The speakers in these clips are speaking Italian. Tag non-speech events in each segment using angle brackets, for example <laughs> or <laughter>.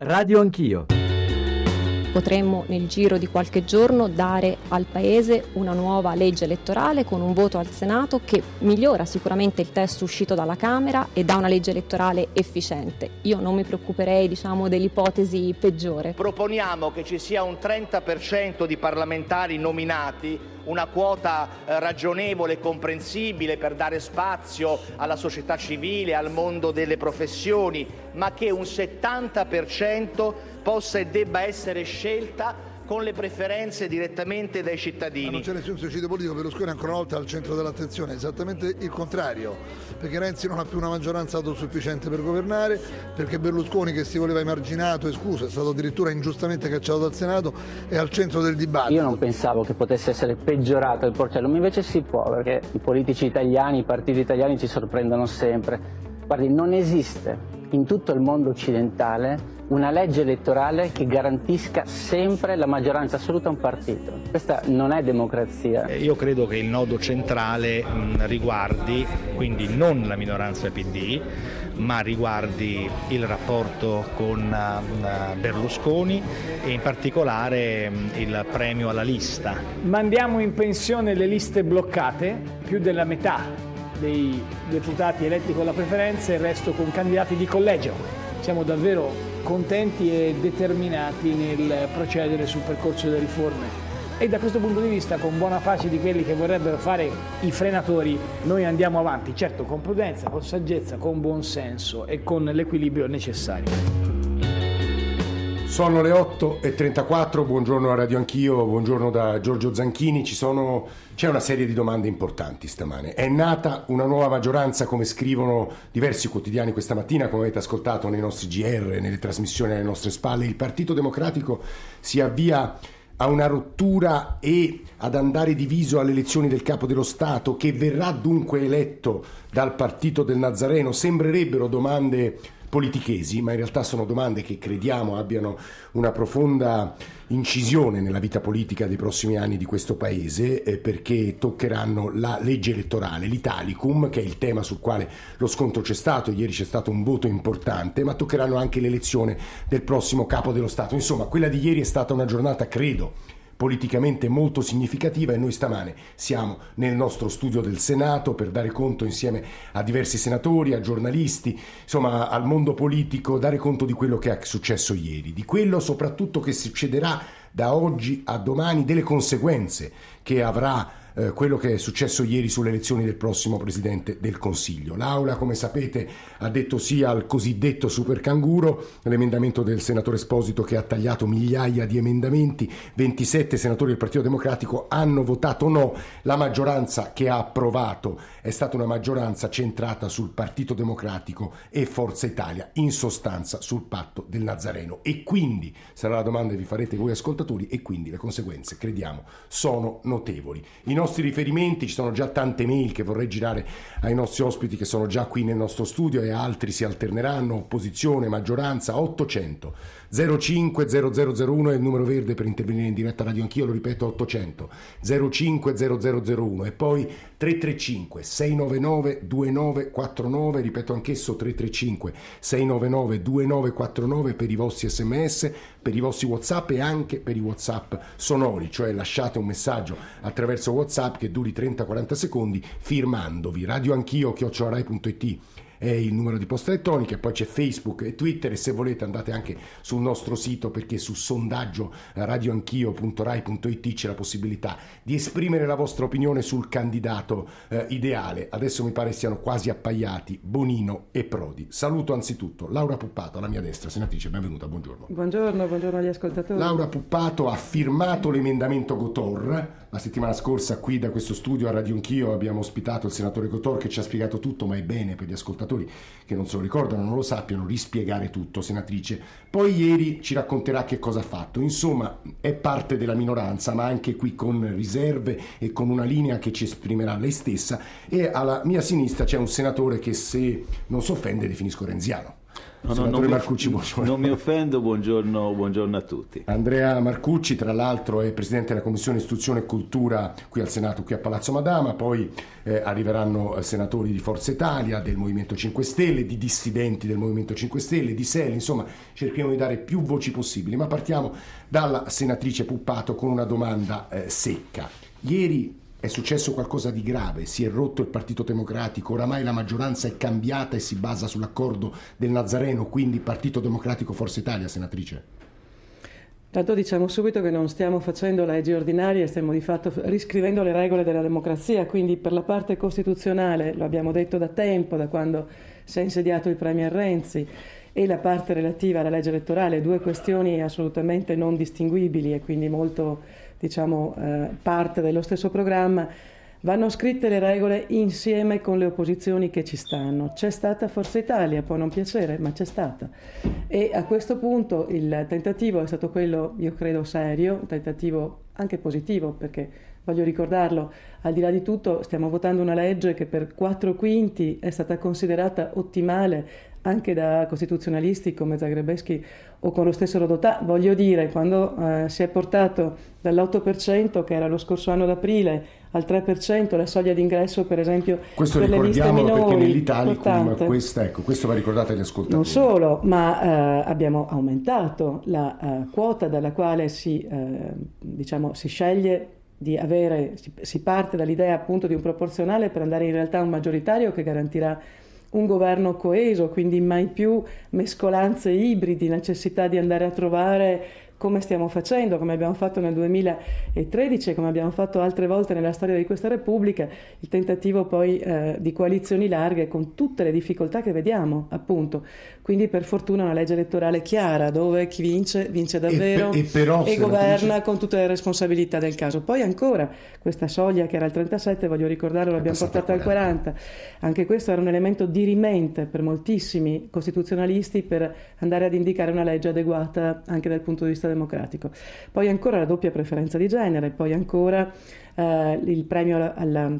Radio Anch'io potremmo nel giro di qualche giorno dare al Paese una nuova legge elettorale con un voto al Senato che migliora sicuramente il testo uscito dalla Camera e dà una legge elettorale efficiente. Io non mi preoccuperei diciamo, dell'ipotesi peggiore. Proponiamo che ci sia un 30% di parlamentari nominati una quota eh, ragionevole e comprensibile per dare spazio alla società civile, al mondo delle professioni, ma che un 70% possa e debba essere scelta con le preferenze direttamente dai cittadini. Ma non c'è nessun suicidio politico, Berlusconi è ancora una volta al centro dell'attenzione, esattamente il contrario, perché Renzi non ha più una maggioranza autosufficiente per governare, perché Berlusconi che si voleva emarginato e scuso è stato addirittura ingiustamente cacciato dal Senato, è al centro del dibattito. Io non pensavo che potesse essere peggiorato il porcellum, invece si può, perché i politici italiani, i partiti italiani ci sorprendono sempre. Guardi, non esiste in tutto il mondo occidentale una legge elettorale che garantisca sempre la maggioranza assoluta a un partito. Questa non è democrazia. Eh, io credo che il nodo centrale riguardi quindi non la minoranza PD, ma riguardi il rapporto con Berlusconi e in particolare il premio alla lista. Mandiamo in pensione le liste bloccate, più della metà dei deputati eletti con la preferenza e il resto con candidati di collegio. Siamo davvero contenti e determinati nel procedere sul percorso delle riforme e da questo punto di vista con buona pace di quelli che vorrebbero fare i frenatori noi andiamo avanti, certo con prudenza, con saggezza, con buon senso e con l'equilibrio necessario. Sono le 8.34, buongiorno a Radio Anch'io, buongiorno da Giorgio Zanchini. Sono, c'è una serie di domande importanti stamane. È nata una nuova maggioranza, come scrivono diversi quotidiani questa mattina, come avete ascoltato nei nostri GR, nelle trasmissioni alle nostre spalle. Il Partito Democratico si avvia a una rottura e ad andare diviso alle elezioni del capo dello Stato, che verrà dunque eletto dal Partito del Nazareno. Sembrerebbero domande politichesi, ma in realtà sono domande che crediamo abbiano una profonda incisione nella vita politica dei prossimi anni di questo Paese, eh, perché toccheranno la legge elettorale, l'Italicum, che è il tema sul quale lo scontro c'è stato, ieri c'è stato un voto importante, ma toccheranno anche l'elezione del prossimo capo dello Stato. Insomma, quella di ieri è stata una giornata, credo, politicamente molto significativa e noi stamane siamo nel nostro studio del Senato per dare conto insieme a diversi senatori, a giornalisti, insomma al mondo politico, dare conto di quello che è successo ieri, di quello soprattutto che succederà da oggi a domani, delle conseguenze che avrà eh, quello che è successo ieri sulle elezioni del prossimo Presidente del Consiglio. L'Aula, come sapete, ha detto sì al cosiddetto super canguro, l'emendamento del senatore Esposito che ha tagliato migliaia di emendamenti, 27 senatori del Partito Democratico hanno votato no, la maggioranza che ha approvato è stata una maggioranza centrata sul Partito Democratico e Forza Italia, in sostanza sul patto del Nazareno. E quindi, sarà la domanda che vi farete voi ascoltatori, e quindi le conseguenze, crediamo, sono notevoli. I nostri riferimenti, ci sono già tante mail che vorrei girare ai nostri ospiti che sono già qui nel nostro studio e altri si alterneranno, opposizione, maggioranza, 800 05 0001 è il numero verde per intervenire in diretta radio anch'io, lo ripeto 800 05 0001 e poi 335 699 2949, ripeto anch'esso 335 699 2949 per i vostri sms, per i vostri whatsapp e anche per i whatsapp sonori, cioè lasciate un messaggio attraverso whatsapp che duri 30-40 secondi firmandovi. Radioanchio è il numero di posta elettronica, poi c'è Facebook e Twitter e se volete andate anche sul nostro sito perché su sondaggio radioanchio.rai.it c'è la possibilità di esprimere la vostra opinione sul candidato eh, ideale. Adesso mi pare siano quasi appaiati Bonino e Prodi. Saluto anzitutto Laura Puppato alla mia destra, senatrice, benvenuta, buongiorno. Buongiorno, buongiorno agli ascoltatori. Laura Puppato ha firmato l'emendamento Gotor. La settimana scorsa qui da questo studio a Radio Anch'io abbiamo ospitato il senatore Gotor che ci ha spiegato tutto, ma è bene per gli ascoltatori che non se lo ricordano, non lo sappiano, rispiegare tutto, senatrice. Poi ieri ci racconterà che cosa ha fatto. Insomma, è parte della minoranza, ma anche qui con riserve e con una linea che ci esprimerà lei stessa. E alla mia sinistra c'è un senatore che se non si offende definisco renziano. No, no, non, Marcucci, mi, non, mi, offendo, buongiorno, buongiorno, a tutti. Andrea Marcucci, tra l'altro, è presidente della Commissione Istruzione e Cultura qui al Senato, qui a Palazzo Madama, poi eh, arriveranno eh, senatori di Forza Italia, del Movimento 5 Stelle, di dissidenti del Movimento 5 Stelle, di SEL, insomma cerchiamo di dare più voci possibili, ma partiamo dalla senatrice Puppato con una domanda eh, secca. Ieri è successo qualcosa di grave, si è rotto il Partito Democratico, oramai la maggioranza è cambiata e si basa sull'accordo del Nazareno, quindi Partito Democratico Forza Italia, senatrice? Tanto diciamo subito che non stiamo facendo leggi ordinarie, stiamo di fatto riscrivendo le regole della democrazia, quindi per la parte costituzionale, lo abbiamo detto da tempo, da quando si è insediato il Premier Renzi, e la parte relativa alla legge elettorale, due questioni assolutamente non distinguibili e quindi molto diciamo, eh, parte dello stesso programma, vanno scritte le regole insieme con le opposizioni che ci stanno. C'è stata Forza Italia, può non piacere, ma c'è stata. E a questo punto il tentativo è stato quello, io credo, serio, un tentativo anche positivo, perché voglio ricordarlo, al di là di tutto stiamo votando una legge che per quattro quinti è stata considerata ottimale anche da costituzionalisti come Zagrebeschi o con lo stesso Rodotà. Voglio dire, quando eh, si è portato dall'8% che era lo scorso anno d'aprile al 3% la soglia d'ingresso per esempio questo per le liste minori nell'Italicum questa, ecco, questo va ricordato agli ascoltatori non solo ma eh, abbiamo aumentato la uh, quota dalla quale si, uh, diciamo, si sceglie di avere si, si parte dall'idea appunto di un proporzionale per andare in realtà a un maggioritario che garantirà un governo coeso, quindi mai più mescolanze ibridi, necessità di andare a trovare come stiamo facendo, come abbiamo fatto nel 2013 e come abbiamo fatto altre volte nella storia di questa Repubblica, il tentativo poi eh, di coalizioni larghe con tutte le difficoltà che vediamo, appunto. Quindi per fortuna una legge elettorale chiara dove chi vince vince davvero e, per, e, e governa dice... con tutte le responsabilità del caso. Poi ancora questa soglia che era il 37, voglio ricordarlo, l'abbiamo portata al 40. Anche questo era un elemento dirimente per moltissimi costituzionalisti per andare ad indicare una legge adeguata anche dal punto di vista democratico. Poi ancora la doppia preferenza di genere, poi ancora eh, il premio alla, alla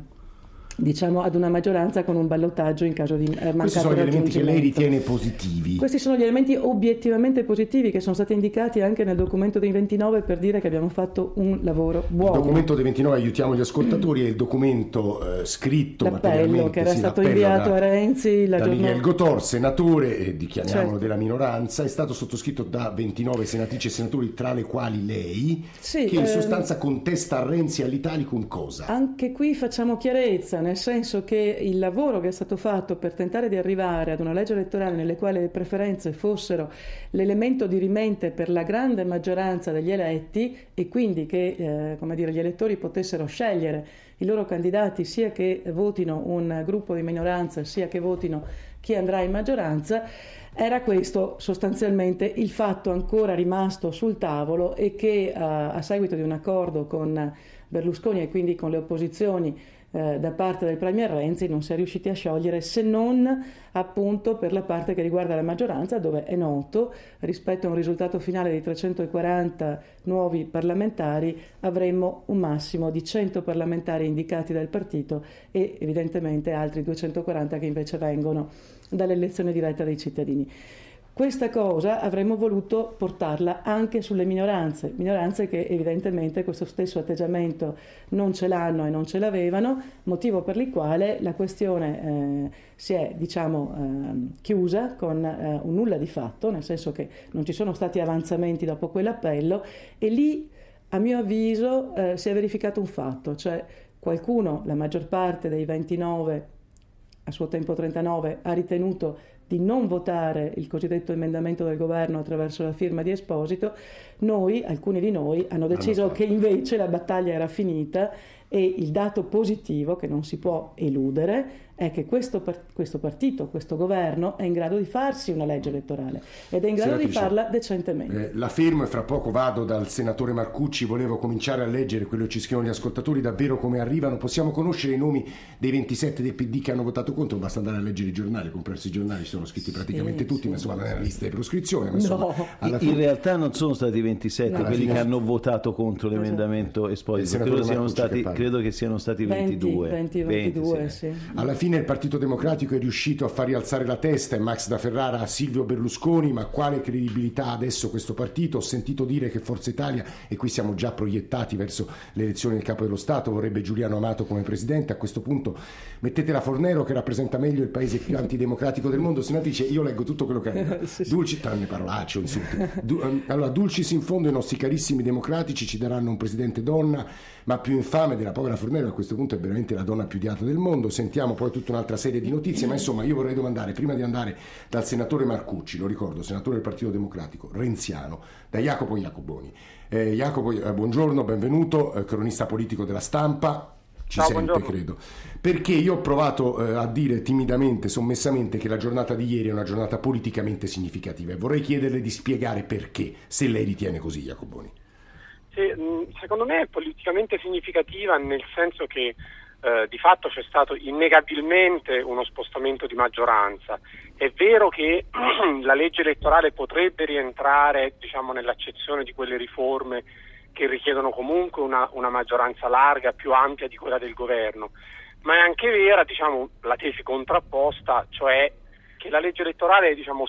diciamo, ad una maggioranza con un ballottaggio in caso di eh, Questi sono gli elementi che lei ritiene positivi. Questi sono gli elementi obiettivamente positivi che sono stati indicati anche nel documento dei 29 per dire che abbiamo fatto un lavoro buono. Il documento dei 29, aiutiamo gli ascoltatori, è il documento eh, scritto L'appello che era sì, stato inviato da, a Renzi la da giornata... Miguel Gotor, senatore, e dichiariamolo certo. della minoranza, è stato sottoscritto da 29 senatrici e senatori, tra le quali lei, sì, che in ehm... sostanza contesta a Renzi e all'Italicum cosa? Anche qui facciamo chiarezza nel senso che il lavoro che è stato fatto per tentare di arrivare ad una legge elettorale nelle quali le preferenze fossero l'elemento di rimente per la grande maggioranza degli eletti e quindi che eh, dire, gli elettori potessero scegliere i loro candidati sia che votino un gruppo di minoranza sia che votino chi andrà in maggioranza, era questo sostanzialmente il fatto ancora rimasto sul tavolo e che uh, a seguito di un accordo con Berlusconi e quindi con le opposizioni eh, da parte del Premier Renzi non si è riusciti a sciogliere se non appunto per la parte che riguarda la maggioranza dove è noto rispetto a un risultato finale di 340 nuovi parlamentari avremmo un massimo di 100 parlamentari indicati dal partito e evidentemente altri 240 che invece vengono dall'elezione diretta dei cittadini. Questa cosa avremmo voluto portarla anche sulle minoranze, minoranze che evidentemente questo stesso atteggiamento non ce l'hanno e non ce l'avevano, motivo per il quale la questione eh, si è diciamo, eh, chiusa con eh, un nulla di fatto, nel senso che non ci sono stati avanzamenti dopo quell'appello e lì a mio avviso eh, si è verificato un fatto, cioè qualcuno, la maggior parte dei 29, a suo tempo 39, ha ritenuto di non votare il cosiddetto emendamento del governo attraverso la firma di Esposito, noi, alcuni di noi, hanno deciso che invece la battaglia era finita e il dato positivo che non si può eludere è che questo, questo, partito, questo governo è in grado di farsi una legge elettorale ed è in grado Senatrice, di farla decentemente. Eh, la fermo e fra poco vado dal senatore Marcucci, volevo cominciare a leggere quello che ci scrivono gli ascoltatori, davvero come arrivano, possiamo conoscere i nomi dei 27 del PD che hanno votato contro, basta andare a leggere i giornali, comprarsi i giornali, ci sono scritti praticamente sì, tutti, sì, ma insomma nella lista di proscrizione. Insomma, no. In realtà non sono stati 27 no, quelli che hanno votato contro l'emendamento esposito, credo, stati, credo, che siano stati 22. 20, 20, 22, 20, sì. Alla fine fine il Partito Democratico è riuscito a far rialzare la testa e Max da Ferrara a Silvio Berlusconi, ma quale credibilità ha adesso questo partito? Ho sentito dire che Forza Italia, e qui siamo già proiettati verso l'elezione del capo dello Stato, vorrebbe Giuliano Amato come presidente. A questo punto mettete la Fornero che rappresenta meglio il paese più antidemocratico del mondo. Senatrice, io leggo tutto quello che arriva. <laughs> Dulci, tranne parolacce, insulti. Du, ehm, allora, dulcis in fondo i nostri carissimi democratici ci daranno un presidente donna, ma più infame della povera Fornero a questo punto è veramente la donna più odiata del mondo. Sentiamo poi tutta un'altra serie di notizie, ma insomma io vorrei domandare, prima di andare dal senatore Marcucci, lo ricordo, senatore del Partito Democratico, renziano, da Jacopo Jacoboni. Eh, Jacopo, eh, buongiorno, benvenuto, eh, cronista politico della stampa, ci Ciao, sente, buongiorno. credo. Perché io ho provato eh, a dire timidamente, sommessamente, che la giornata di ieri è una giornata politicamente significativa e vorrei chiederle di spiegare perché, se lei ritiene così, Jacoboni. Sì, mh, secondo me è politicamente significativa nel senso che eh, di fatto c'è stato innegabilmente uno spostamento di maggioranza. È vero che <clears throat> la legge elettorale potrebbe rientrare diciamo, nell'accezione di quelle riforme che richiedono comunque una, una maggioranza larga, più ampia di quella del governo, ma è anche vera diciamo, la tesi contrapposta, cioè che la legge elettorale diciamo,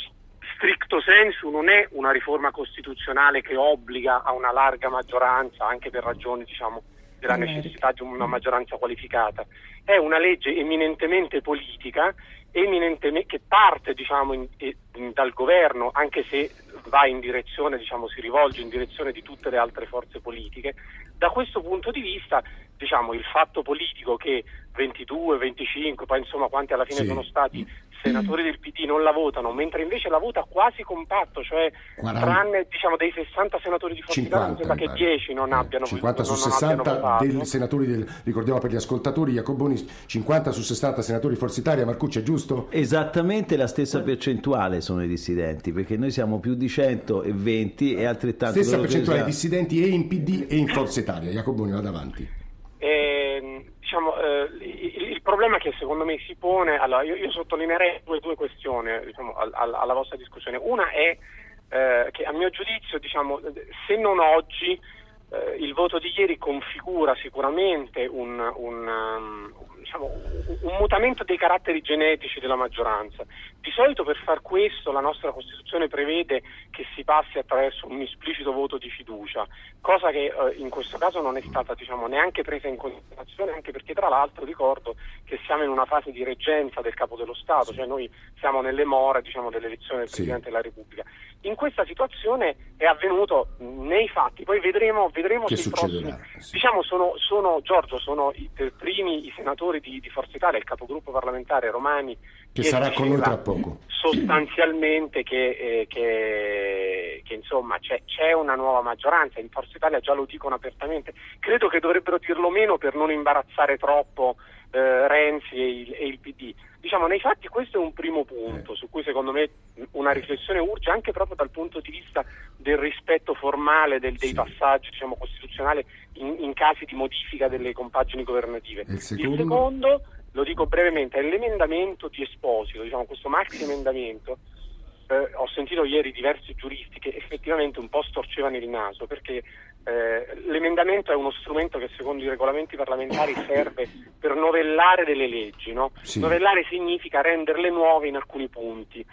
stricto sensu non è una riforma costituzionale che obbliga a una larga maggioranza anche per ragioni diciamo, della necessità di una maggioranza qualificata, è una legge eminentemente politica eminentemente, che parte diciamo, in, in, dal governo anche se va in direzione, diciamo, si rivolge in direzione di tutte le altre forze politiche. Da questo punto di vista diciamo, il fatto politico che 22, 25, poi insomma quanti alla fine Sì. sono stati senatori del PD non la votano, mentre invece la vota quasi compatto, cioè 40. tranne diciamo, dei 60 senatori di Forza Italia, mi 50, sembra che pare. 10 non Eh, abbiano 50 su non abbiano 60 votato. dei senatori del, ricordiamo per gli ascoltatori Jacoboni 50 su 60 senatori di Forza Italia Marcucci è giusto? Esattamente la stessa percentuale sono i dissidenti, perché noi siamo più di 120 e altrettanto... stessa percentuale di dissidenti e in PD e in Forza Italia Jacoboni vada avanti Ehm, diciamo, eh, il, il problema che secondo me si pone, allora io, io sottolineerei due, due questioni diciamo, al- al- alla vostra discussione. Una è eh, che a mio giudizio, diciamo, se non oggi, eh, il voto di ieri configura sicuramente un, un, um, diciamo, un- mutamento dei caratteri genetici della maggioranza. Di solito per far questo la nostra Costituzione prevede che si passi attraverso un esplicito voto di fiducia, cosa che eh, in questo caso non è stata diciamo, neanche presa in considerazione, anche perché tra l'altro ricordo che siamo in una fase di reggenza del Capo dello Stato, cioè noi siamo nelle more diciamo, dell'elezione del Sì. Presidente della Repubblica. In questa situazione è avvenuto nei fatti, poi vedremo, vedremo Che se i succederà? prossimi- Sì. Diciamo sono, sono, Giorgio, sono i per primi i senatori di, di Forza Italia, il capogruppo parlamentare Romani, che sarà con noi tra poco sostanzialmente che, eh, che- che, insomma c'è, c'è una nuova maggioranza, in Forza Italia già lo dicono apertamente, credo che dovrebbero dirlo meno per non imbarazzare troppo eh, Renzi e il, e il PD. Diciamo, nei fatti questo è un primo punto su cui secondo me una riflessione urge anche proprio dal punto di vista del rispetto formale del- dei Sì. passaggi diciamo, costituzionali in, in casi di modifica delle compagini governative. Il secondo? secondo, lo dico brevemente, è l'emendamento di Esposito, diciamo, questo maxi emendamento. Eh, ho sentito ieri diversi giuristi che effettivamente un po' storcevano il naso perché eh, l'emendamento è uno strumento che secondo i regolamenti parlamentari serve per novellare delle leggi. no? Sì. Novellare significa renderle nuove in alcuni punti.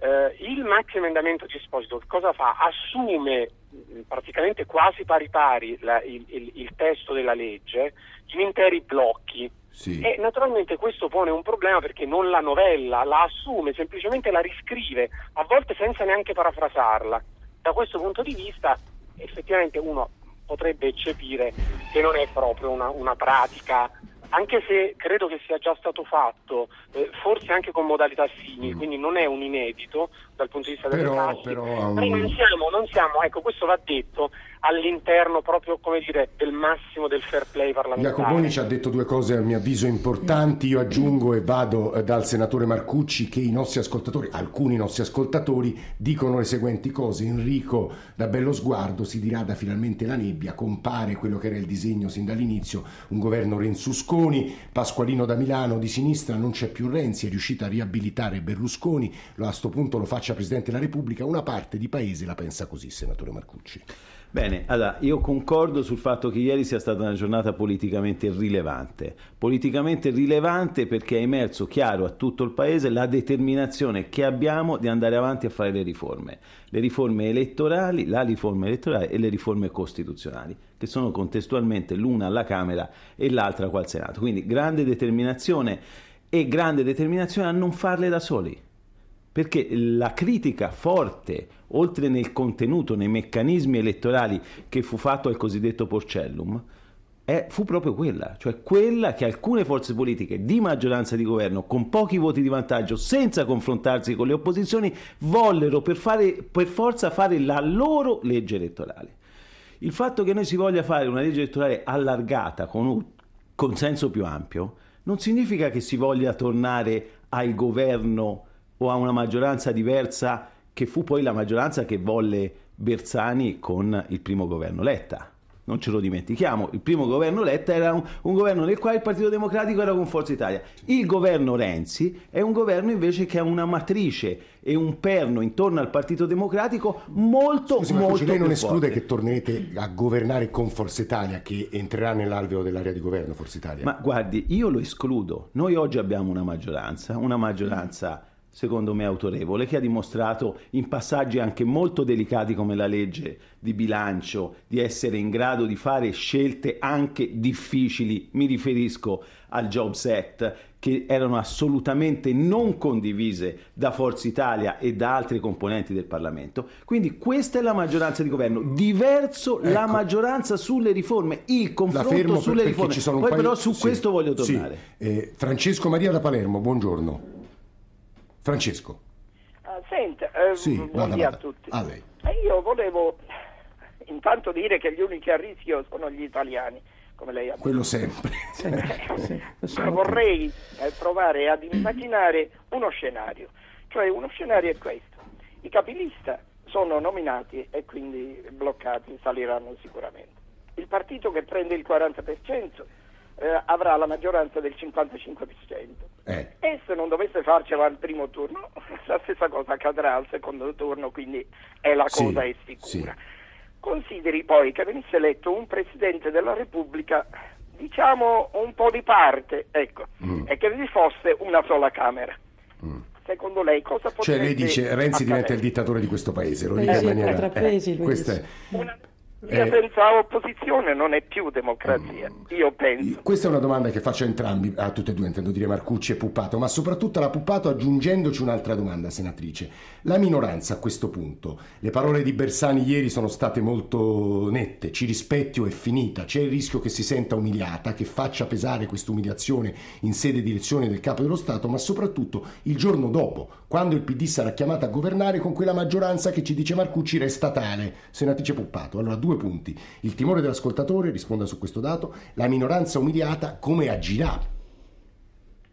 Eh, il maxi emendamento di Esposito cosa fa? Assume mh, praticamente quasi pari pari la- il, il- il testo della legge in interi blocchi. Sì. E naturalmente questo pone un problema perché non la novella, la assume, semplicemente la riscrive, a volte senza neanche parafrasarla. Da questo punto di vista effettivamente uno potrebbe eccepire che non è proprio una, una pratica, anche se credo che sia già stato fatto, eh, forse anche con modalità simili, quindi non è un inedito dal punto di vista delle Però- prassi, però, però um, non siamo, non siamo, ecco questo va detto, all'interno proprio come dire del massimo del fair play parlamentare. Jacoboni ci ha detto due cose a mio avviso importanti, io aggiungo e vado eh, dal senatore Marcucci che i nostri ascoltatori, alcuni nostri ascoltatori dicono le seguenti cose, Enrico da bello sguardo si dirada finalmente la nebbia, compare quello che era il disegno sin dall'inizio, un governo Rensusconi, Pasqualino da Milano di sinistra non c'è più Renzi, è riuscito a riabilitare Berlusconi, a sto punto lo faccia faccia Presidente della Repubblica, una parte di paese la pensa così, senatore Marcucci. Bene, allora io concordo sul fatto che ieri sia stata una giornata politicamente rilevante. Politicamente rilevante perché è emerso chiaro a tutto il Paese la determinazione che abbiamo di andare avanti a fare le riforme. Le riforme elettorali, la riforma elettorale e le riforme costituzionali, che sono contestualmente l'una alla Camera e l'altra qua al Senato. Quindi grande determinazione e grande determinazione a non farle da soli perché la critica forte, oltre nel contenuto, nei meccanismi elettorali che fu fatto al cosiddetto Porcellum, è, fu proprio quella, cioè quella che alcune forze politiche di maggioranza di governo, con pochi voti di vantaggio, senza confrontarsi con le opposizioni, vollero per, fare, per forza fare la loro legge elettorale. Il fatto che noi si voglia fare una legge elettorale allargata, con un consenso più ampio, non significa che si voglia tornare al governo o a una maggioranza diversa che fu poi la maggioranza che volle Bersani con il primo governo Letta. Non ce lo dimentichiamo, il primo governo Letta era un, un, governo nel quale il Partito Democratico era con Forza Italia. Il governo Renzi è un governo invece che ha una matrice e un perno intorno al Partito Democratico molto, Scusi, molto lei non esclude forte. che tornerete a governare con Forza Italia, che entrerà nell'alveo dell'area di governo Forza Italia? Ma guardi, io lo escludo. Noi oggi abbiamo una maggioranza, una maggioranza secondo me autorevole, che ha dimostrato in passaggi anche molto delicati come la legge di bilancio di essere in grado di fare scelte anche difficili, mi riferisco al Jobs Act, che erano assolutamente non condivise da Forza Italia e da altri componenti del Parlamento. Quindi questa è la maggioranza di governo, diverso ecco. la maggioranza sulle riforme, il confronto sulle per, riforme. Poi paio... però su sì, questo voglio tornare. Sì. Eh, Francesco Maria da Palermo, buongiorno. Francesco. Uh, senta, eh, sì, buongiorno vada, vada. a tutti. A lei. Io volevo intanto dire che gli unici a rischio sono gli italiani, come lei ha detto. Quello sempre. <laughs> sì, vorrei eh, provare ad immaginare uno scenario, cioè uno scenario è questo. I capilista sono nominati e quindi bloccati, saliranno sicuramente. Il partito che prende il 40% eh, avrà la maggioranza del 55%. Eh. E se non dovesse farcela al primo turno, <laughs> la stessa cosa accadrà al secondo turno, quindi è la Sì, cosa è sicura. sì. Consideri poi che venisse eletto un Presidente della Repubblica, diciamo un po' di parte, ecco, Mm. e che vi fosse una sola Camera. Secondo lei cosa potrebbe Cioè lei dice Renzi diventa accadere? il dittatore di questo paese, lo Eh, dica in sì, maniera... lui questa dice. è... Una via Eh. senza opposizione non è più democrazia, io penso. Questa è una domanda che faccio a entrambi, a tutte e due, intendo dire Marcucci e Puppato, ma soprattutto alla Puppato aggiungendoci un'altra domanda, senatrice. La minoranza a questo punto, le parole di Bersani ieri sono state molto nette, ci rispetti o è finita, c'è il rischio che si senta umiliata, che faccia pesare questa umiliazione in sede di elezione del capo dello Stato, ma soprattutto il giorno dopo, quando il PD sarà chiamato a governare con quella maggioranza che ci dice Marcucci resta tale, senatrice Puppato. Allora, due punti. Il timore dell'ascoltatore, risponda su questo dato, la minoranza umiliata come agirà?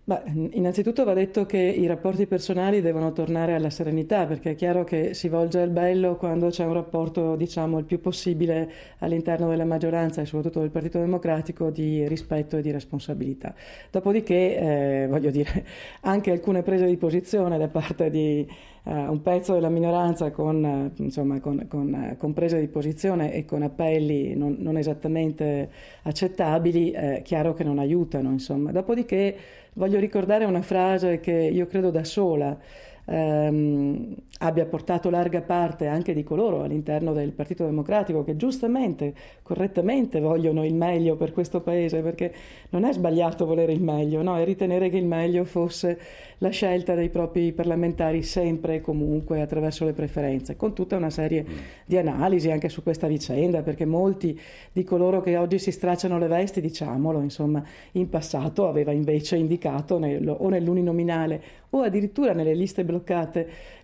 Beh, innanzitutto va detto che i rapporti personali devono tornare alla serenità, perché è chiaro che si volge al bello quando c'è un rapporto, diciamo, il più possibile all'interno della maggioranza e soprattutto del Partito Democratico di rispetto e di responsabilità. Dopodiché, eh, voglio dire, anche alcune prese di posizione da parte di un pezzo della minoranza con, eh, insomma, con, con, eh, con prese di posizione e con appelli non, non esattamente accettabili, è chiaro che non aiutano. Insomma. Dopodiché voglio ricordare una frase che io credo da sola ehm, abbia portato larga parte anche di coloro all'interno del Partito Democratico che giustamente, correttamente vogliono il meglio per questo Paese, perché non è sbagliato volere il meglio, no? è ritenere che il meglio fosse la scelta dei propri parlamentari sempre e comunque attraverso le preferenze, con tutta una serie di analisi anche su questa vicenda, perché molti di coloro che oggi si stracciano le vesti, diciamolo, insomma, in passato aveva invece indicato nel, o nell'uninominale o addirittura nelle liste bloccate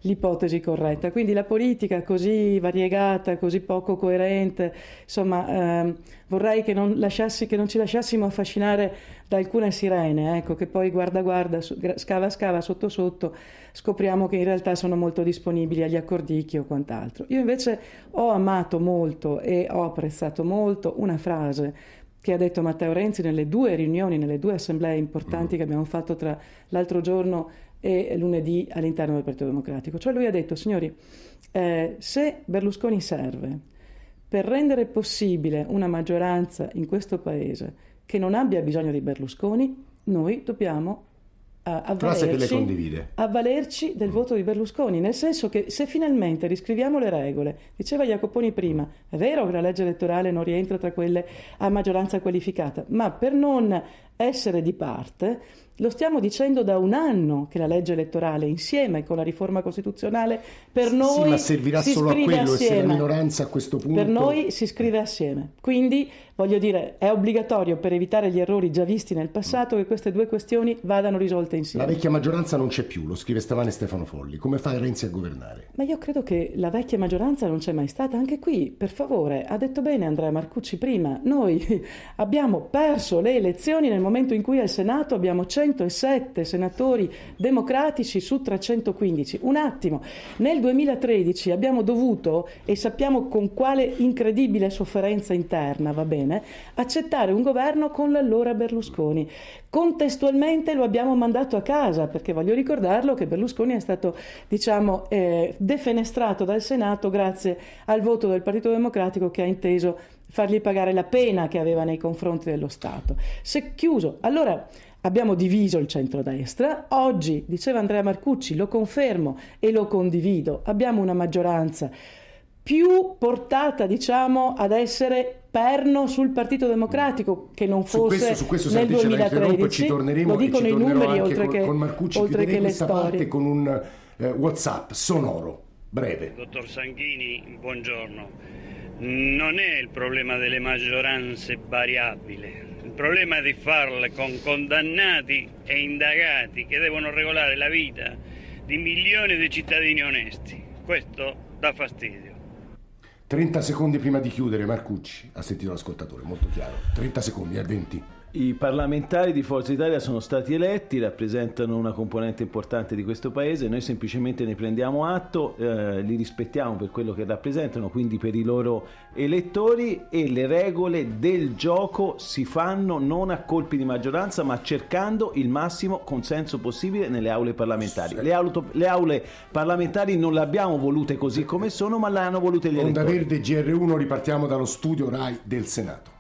l'ipotesi corretta. Quindi la politica così variegata, così poco coerente, insomma, ehm, vorrei che non, lasciassi, che non ci lasciassimo affascinare da alcune sirene, ecco, che poi guarda guarda, scava scava, sotto sotto, scopriamo che in realtà sono molto disponibili agli accordicchi o quant'altro. Io invece ho amato molto e ho apprezzato molto una frase che ha detto Matteo Renzi nelle due riunioni, nelle due assemblee importanti che abbiamo fatto tra l'altro giorno e lunedì all'interno del Partito Democratico. Cioè lui ha detto, signori, eh, se Berlusconi serve per rendere possibile una maggioranza in questo Paese che non abbia bisogno di Berlusconi, noi dobbiamo avvalerci, avvalerci del mm. voto di Berlusconi, nel senso che se finalmente riscriviamo le regole, diceva Jacoponi prima, è vero che la legge elettorale non rientra tra quelle a maggioranza qualificata, ma per non essere di parte lo stiamo dicendo da un anno che la legge elettorale insieme con la riforma costituzionale per noi sì, ma servirà si solo a quello assieme. essere minoranza a questo punto. Per noi si scrive assieme. Quindi voglio dire, è obbligatorio per evitare gli errori già visti nel passato che queste due questioni vadano risolte insieme. La vecchia maggioranza non c'è più, lo scrive stamane Stefano Folli. Come fa Renzi a governare? Ma io credo che la vecchia maggioranza non c'è mai stata anche qui. Per favore, ha detto bene Andrea Marcucci prima, noi <laughs> abbiamo perso le elezioni nel momento in cui al Senato abbiamo 107 senatori democratici su 315. Un attimo, nel 2013 abbiamo dovuto, e sappiamo con quale incredibile sofferenza interna, va bene, accettare un governo con l'allora Berlusconi. Contestualmente lo abbiamo mandato a casa, perché voglio ricordarlo che Berlusconi è stato, diciamo, eh, defenestrato dal Senato grazie al voto del Partito Democratico che ha inteso fargli pagare la pena che aveva nei confronti dello Stato. Se chiuso, allora abbiamo diviso il centrodestra, oggi, diceva Andrea Marcucci, lo confermo e lo condivido, abbiamo una maggioranza più portata, diciamo, ad essere perno sul Partito Democratico che non fosse su questo, su questo nel 2013 ci torneremo lo dicono i numeri oltre con, che, con Marcucci oltre che le storie. con un eh, whatsapp sonoro breve. Dottor Sanghini buongiorno. Non è il problema delle maggioranze variabili, il problema è di farle con condannati e indagati che devono regolare la vita di milioni di cittadini onesti. Questo dà fastidio. 30 secondi prima di chiudere, Marcucci, ha sentito l'ascoltatore, molto chiaro. 30 secondi, a 20. I parlamentari di Forza Italia sono stati eletti, rappresentano una componente importante di questo paese, noi semplicemente ne prendiamo atto, eh, li rispettiamo per quello che rappresentano, quindi per i loro elettori e le regole del gioco si fanno non a colpi di maggioranza ma cercando il massimo consenso possibile nelle aule parlamentari. Le, auto, le aule parlamentari non le abbiamo volute così come sono ma le hanno volute gli Onda elettori. Verde GR1 ripartiamo dallo studio RAI del Senato.